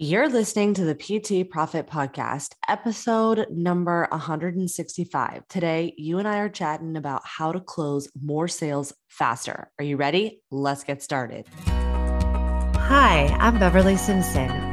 You're listening to the PT Profit Podcast, episode number 165. Today, you and I are chatting about how to close more sales faster. Are you ready? Let's get started. Hi, I'm Beverly Simpson,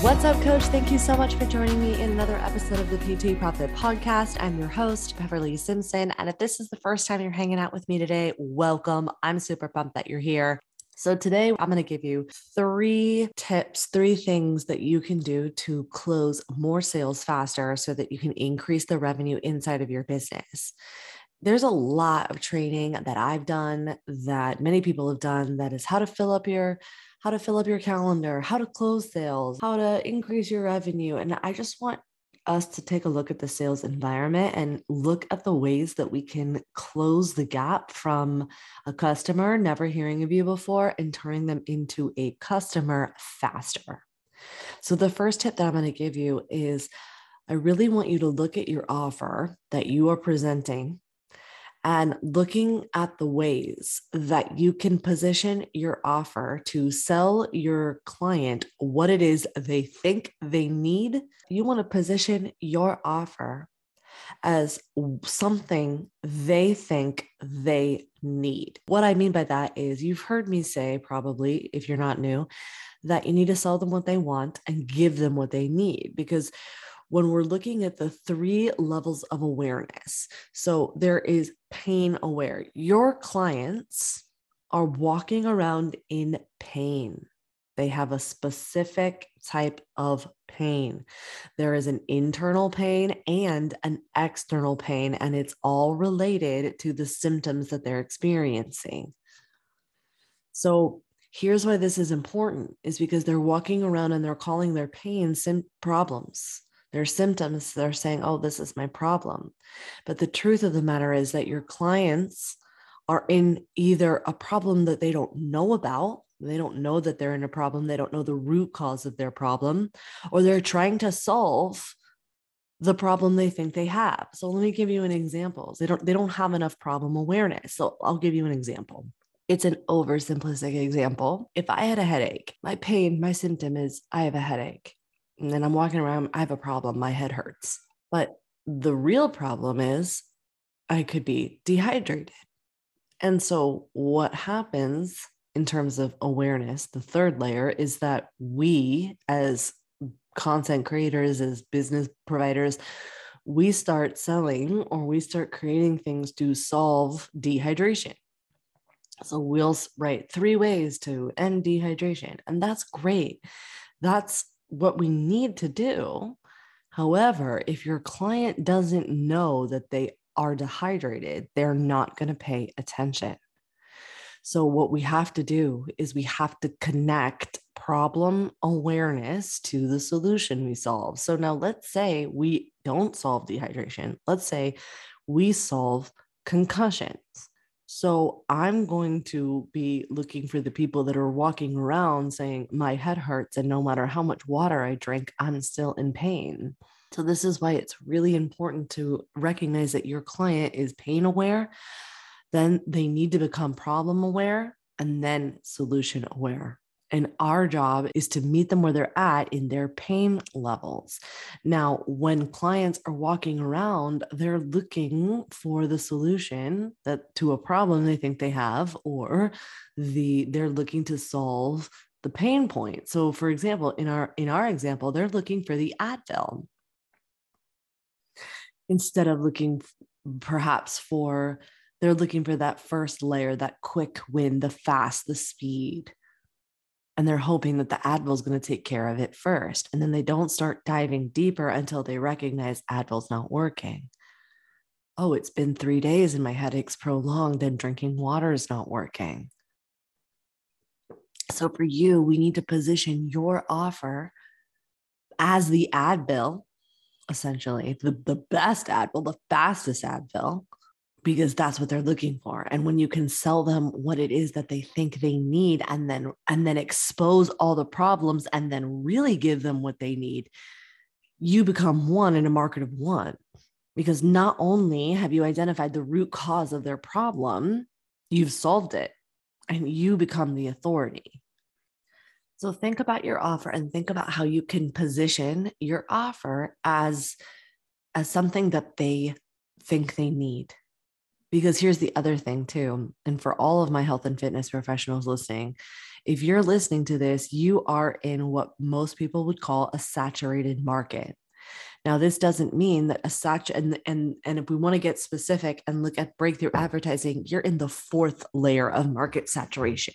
What's up, coach? Thank you so much for joining me in another episode of the PT Profit Podcast. I'm your host, Beverly Simpson. And if this is the first time you're hanging out with me today, welcome. I'm super pumped that you're here. So, today I'm going to give you three tips, three things that you can do to close more sales faster so that you can increase the revenue inside of your business there's a lot of training that I've done that many people have done that is how to fill up your how to fill up your calendar, how to close sales, how to increase your revenue. And I just want us to take a look at the sales environment and look at the ways that we can close the gap from a customer never hearing of you before and turning them into a customer faster. So, the first tip that I'm going to give you is I really want you to look at your offer that you are presenting and looking at the ways that you can position your offer to sell your client what it is they think they need. You want to position your offer as something they think they need. What I mean by that is you've heard me say, probably, if you're not new, that you need to sell them what they want and give them what they need because when we're looking at the three levels of awareness. So there is pain aware. Your clients are walking around in pain. They have a specific type of pain. There is an internal pain and an external pain, and it's all related to the symptoms that they're experiencing. So, here's why this is important is because they're walking around and they're calling their pain sim- problems their symptoms, they're saying, oh, this is my problem. But the truth of the matter is that your clients are in either a problem that they don't know about, they don't know that they're in a problem, they don't know the root cause of their problem, or they're trying to solve the problem they think they have. So let me give you an example. They don't they don't have enough problem awareness. So I'll give you an example. It's an oversimplistic example. If I had a headache, my pain, my symptom is I have a headache and then I'm walking around, I have a problem, my head hurts. But the real problem is I could be dehydrated. And so, what happens in terms of awareness, the third layer is that we, as content creators, as business providers, we start selling or we start creating things to solve dehydration. So, we'll write three ways to end dehydration, and that's great. That's what we need to do. However, if your client doesn't know that they are dehydrated, they're not going to pay attention. So, what we have to do is we have to connect problem awareness to the solution we solve. So, now let's say we don't solve dehydration. Let's say we solve concussions. So I'm going to be looking for the people that are walking around saying, My head hurts, and no matter how much water I drink, I'm still in pain. So, this is why it's really important to recognize that your client is pain aware. Then they need to become problem aware and then solution aware. And our job is to meet them where they're at in their pain levels. Now, when clients are walking around, they're looking for the solution that to a problem they think they have, or the they're looking to solve the pain point. So for example, in our in our example, they're looking for the Advil instead of looking perhaps for they're looking for that first layer, that quick win, the fast, the speed and they're hoping that the Advil is going to take care of it first. And then they don't start diving deeper until they recognize Advil's not working. Oh, it's been three days and my headache's prolonged and drinking water is not working. So for you, we need to position your offer as the Advil, essentially, the, the best Advil, the fastest Advil, because that's what they're looking for. And when you can sell them what it is that they think they need and then and then expose all the problems and then really give them what they need, you become one in a market of one. Because not only have you identified the root cause of their problem, you've solved it and you become the authority. So think about your offer and think about how you can position your offer as as something that they think they need. Because here's the other thing too, and for all of my health and fitness professionals listening, if you're listening to this, you are in what most people would call a saturated market. Now, this doesn't mean that a such and and and if we want to get specific and look at breakthrough advertising, you're in the fourth layer of market saturation,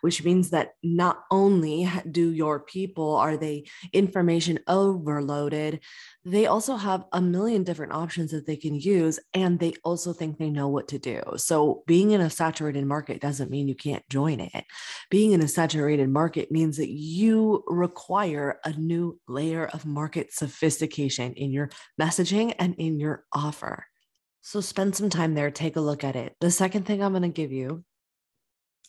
which means that not only do your people are they information overloaded, they also have a million different options that they can use and they also think they know what to do. So being in a saturated market doesn't mean you can't join it. Being in a saturated market means that you require a new layer of market sophistication in your messaging and in your offer. So spend some time there, take a look at it. The second thing I'm going to give you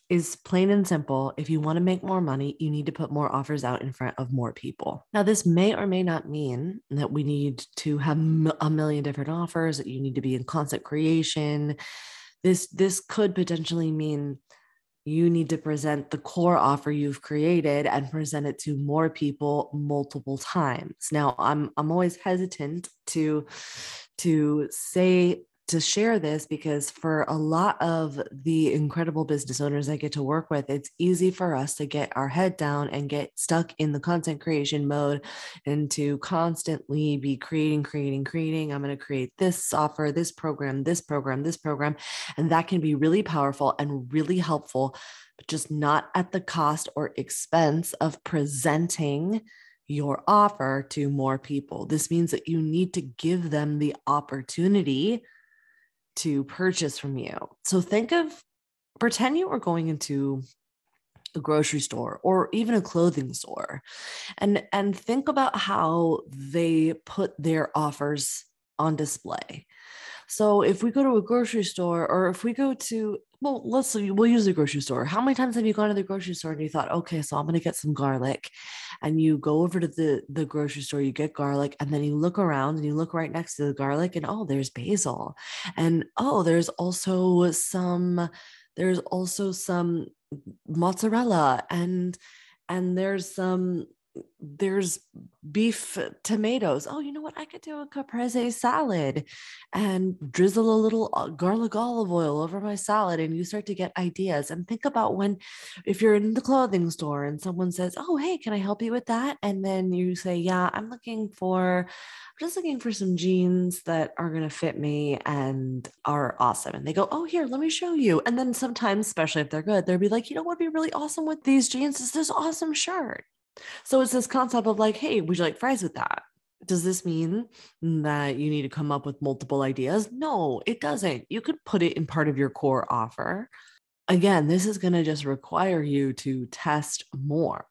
is plain and simple. If you want to make more money, you need to put more offers out in front of more people. Now, this may or may not mean that we need to have a million different offers, that you need to be in constant creation. This, this could potentially mean you need to present the core offer you've created and present it to more people multiple times. Now, I'm I'm always hesitant to to say to share this because for a lot of the incredible business owners I get to work with, it's easy for us to get our head down and get stuck in the content creation mode and to constantly be creating, creating, creating. I'm going to create this offer, this program, this program, this program. And that can be really powerful and really helpful, but just not at the cost or expense of presenting your offer to more people. This means that you need to give them the opportunity to purchase from you. So think of pretend you were going into a grocery store or even a clothing store and and think about how they put their offers on display. So if we go to a grocery store or if we go to well, let's we'll use the grocery store. How many times have you gone to the grocery store and you thought, okay, so I'm gonna get some garlic, and you go over to the the grocery store, you get garlic, and then you look around and you look right next to the garlic, and oh, there's basil, and oh, there's also some, there's also some mozzarella, and and there's some there's beef tomatoes. Oh, you know what? I could do a caprese salad and drizzle a little uh, garlic olive oil over my salad. And you start to get ideas. And think about when, if you're in the clothing store and someone says, Oh, hey, can I help you with that? And then you say, Yeah, I'm looking for, I'm just looking for some jeans that are going to fit me and are awesome. And they go, Oh, here, let me show you. And then sometimes, especially if they're good, they'll be like, You know what would be really awesome with these jeans is this awesome shirt. So it's this concept of like, hey, would you like fries with that? Does this mean that you need to come up with multiple ideas? No, it doesn't. You could put it in part of your core offer. Again, this is going to just require you to test more.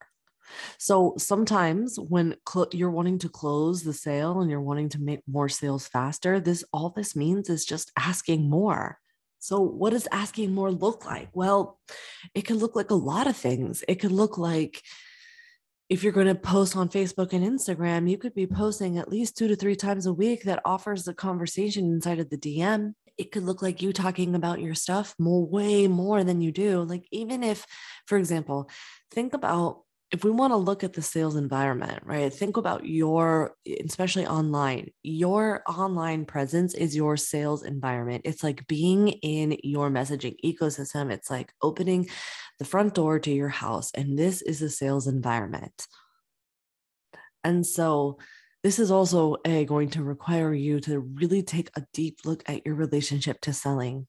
So sometimes when cl- you're wanting to close the sale and you're wanting to make more sales faster, this all this means is just asking more. So what does asking more look like? Well, it can look like a lot of things. It could look like if you're going to post on Facebook and Instagram, you could be posting at least two to three times a week that offers the conversation inside of the DM. It could look like you talking about your stuff more, way more than you do. Like, even if, for example, think about if we want to look at the sales environment, right? Think about your, especially online, your online presence is your sales environment. It's like being in your messaging ecosystem. It's like opening the front door to your house. And this is a sales environment. And so, this is also a, going to require you to really take a deep look at your relationship to selling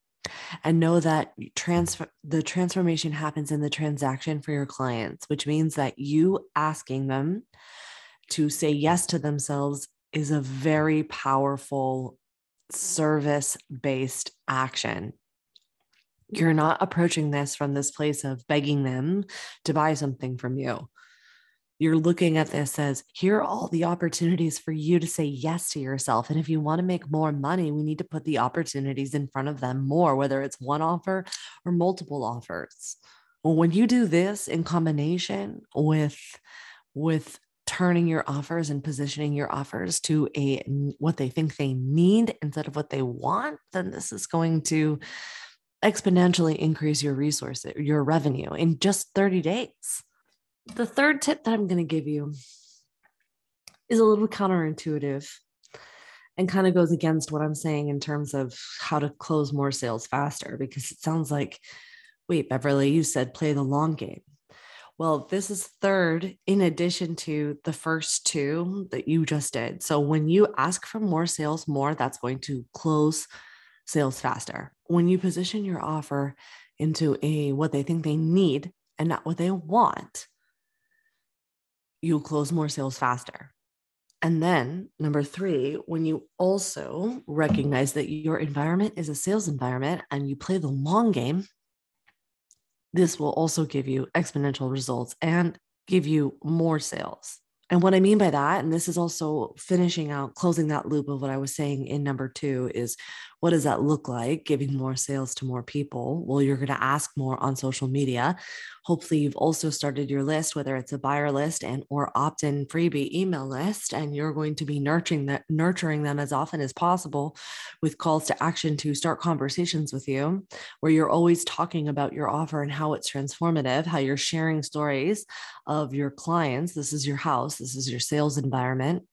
and know that transfer the transformation happens in the transaction for your clients which means that you asking them to say yes to themselves is a very powerful service based action You're not approaching this from this place of begging them to buy something from you. You're looking at this as here are all the opportunities for you to say yes to yourself. And if you want to make more money, we need to put the opportunities in front of them more, whether it's one offer or multiple offers. When you do this in combination with with turning your offers and positioning your offers to a what they think they need instead of what they want, then this is going to exponentially increase your resources, your revenue in just 30 days. The third tip that I'm going to give you is a little counterintuitive and kind of goes against what I'm saying in terms of how to close more sales faster because it sounds like wait, Beverly, you said play the long game. Well, this is third in addition to the first two that you just did. So when you ask for more sales more, that's going to close sales faster. When you position your offer into a what they think they need and not what they want, you'll close more sales faster. And then, number three, when you also recognize that your environment is a sales environment and you play the long game, this will also give you exponential results and give you more sales. And what I mean by that, and this is also finishing out, closing that loop of what I was saying in number two, is what does that look like? Giving more sales to more people. Well, you're going to ask more on social media. Hopefully, you've also started your list, whether it's a buyer list and or opt-in freebie email list, and you're going to be nurturing that, nurturing them as often as possible with calls to action to start conversations with you, where you're always talking about your offer and how it's transformative, how you're sharing stories of your clients. This is your house. This is your sales environment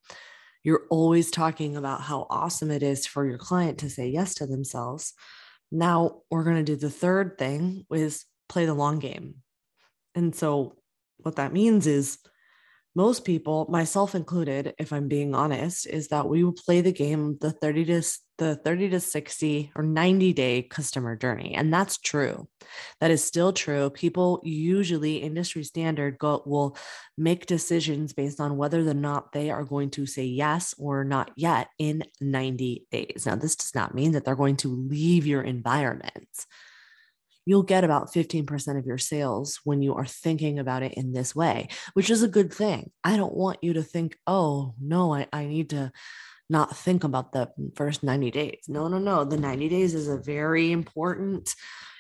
you're always talking about how awesome it is for your client to say yes to themselves. Now we're going to do the third thing is play the long game. And so what that means is most people, myself included, if I'm being honest, is that we will play the game the 30 to the 30 to 60 or 90 day customer journey. And that's true. That is still true. People usually industry standard go will make decisions based on whether or not they are going to say yes or not yet in 90 days. Now, this does not mean that they're going to leave your environment you'll get about 15% of your sales when you are thinking about it in this way, which is a good thing. I don't want you to think, oh, no, I, I need to not think about the first 90 days. No, no, no. The 90 days is a very important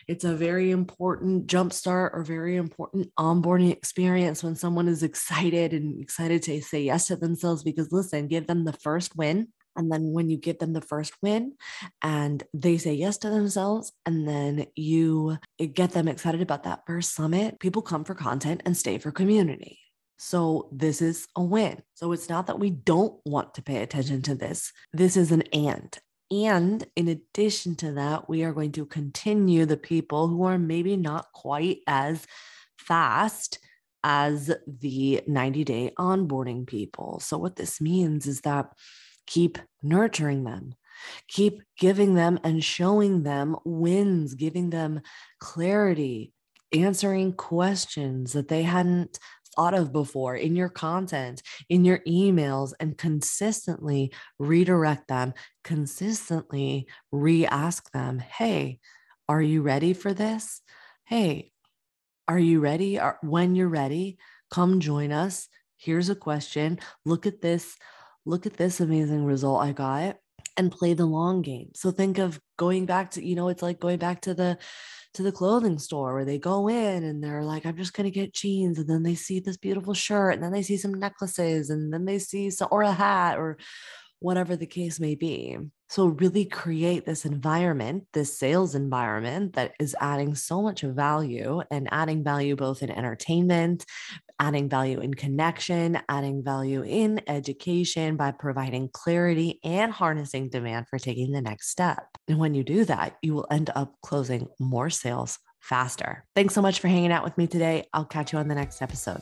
it's a very important jumpstart or very important onboarding experience when someone is excited and excited to say yes to themselves because listen give them the first win and then when you give them the first win and they say yes to themselves, and then you eh, get them excited about that first summit, people come for content and stay for community. So this is a win. So it's not that we don't want to pay attention to this. This is an and. And in addition to that, we are going to continue the people who are maybe not quite as fast as the 90 day onboarding people. So, what this means is that keep nurturing them keep giving them and showing them wins giving them clarity answering questions that they hadn't thought of before in your content, in your emails, and consistently redirect them, consistently re ask them, Hey, are you ready for this? Hey, are you ready? When you're ready, come join us. Here's a question. Look at this look at this amazing result I got and play the long game. So think of going back to, you know, it's like going back to the to the clothing store where they go in and they're like, I'm just gonna get jeans, and then they see this beautiful shirt, and then they see some necklaces, and then they see some, or a hat or whatever the case may be. So, really create this environment, this sales environment that is adding so much value and adding value both in entertainment, adding value in connection, adding value in education by providing clarity and harnessing demand for taking the next step. And when you do that, you will end up closing more sales faster. Thanks so much for hanging out with me today. I'll catch you on the next episode.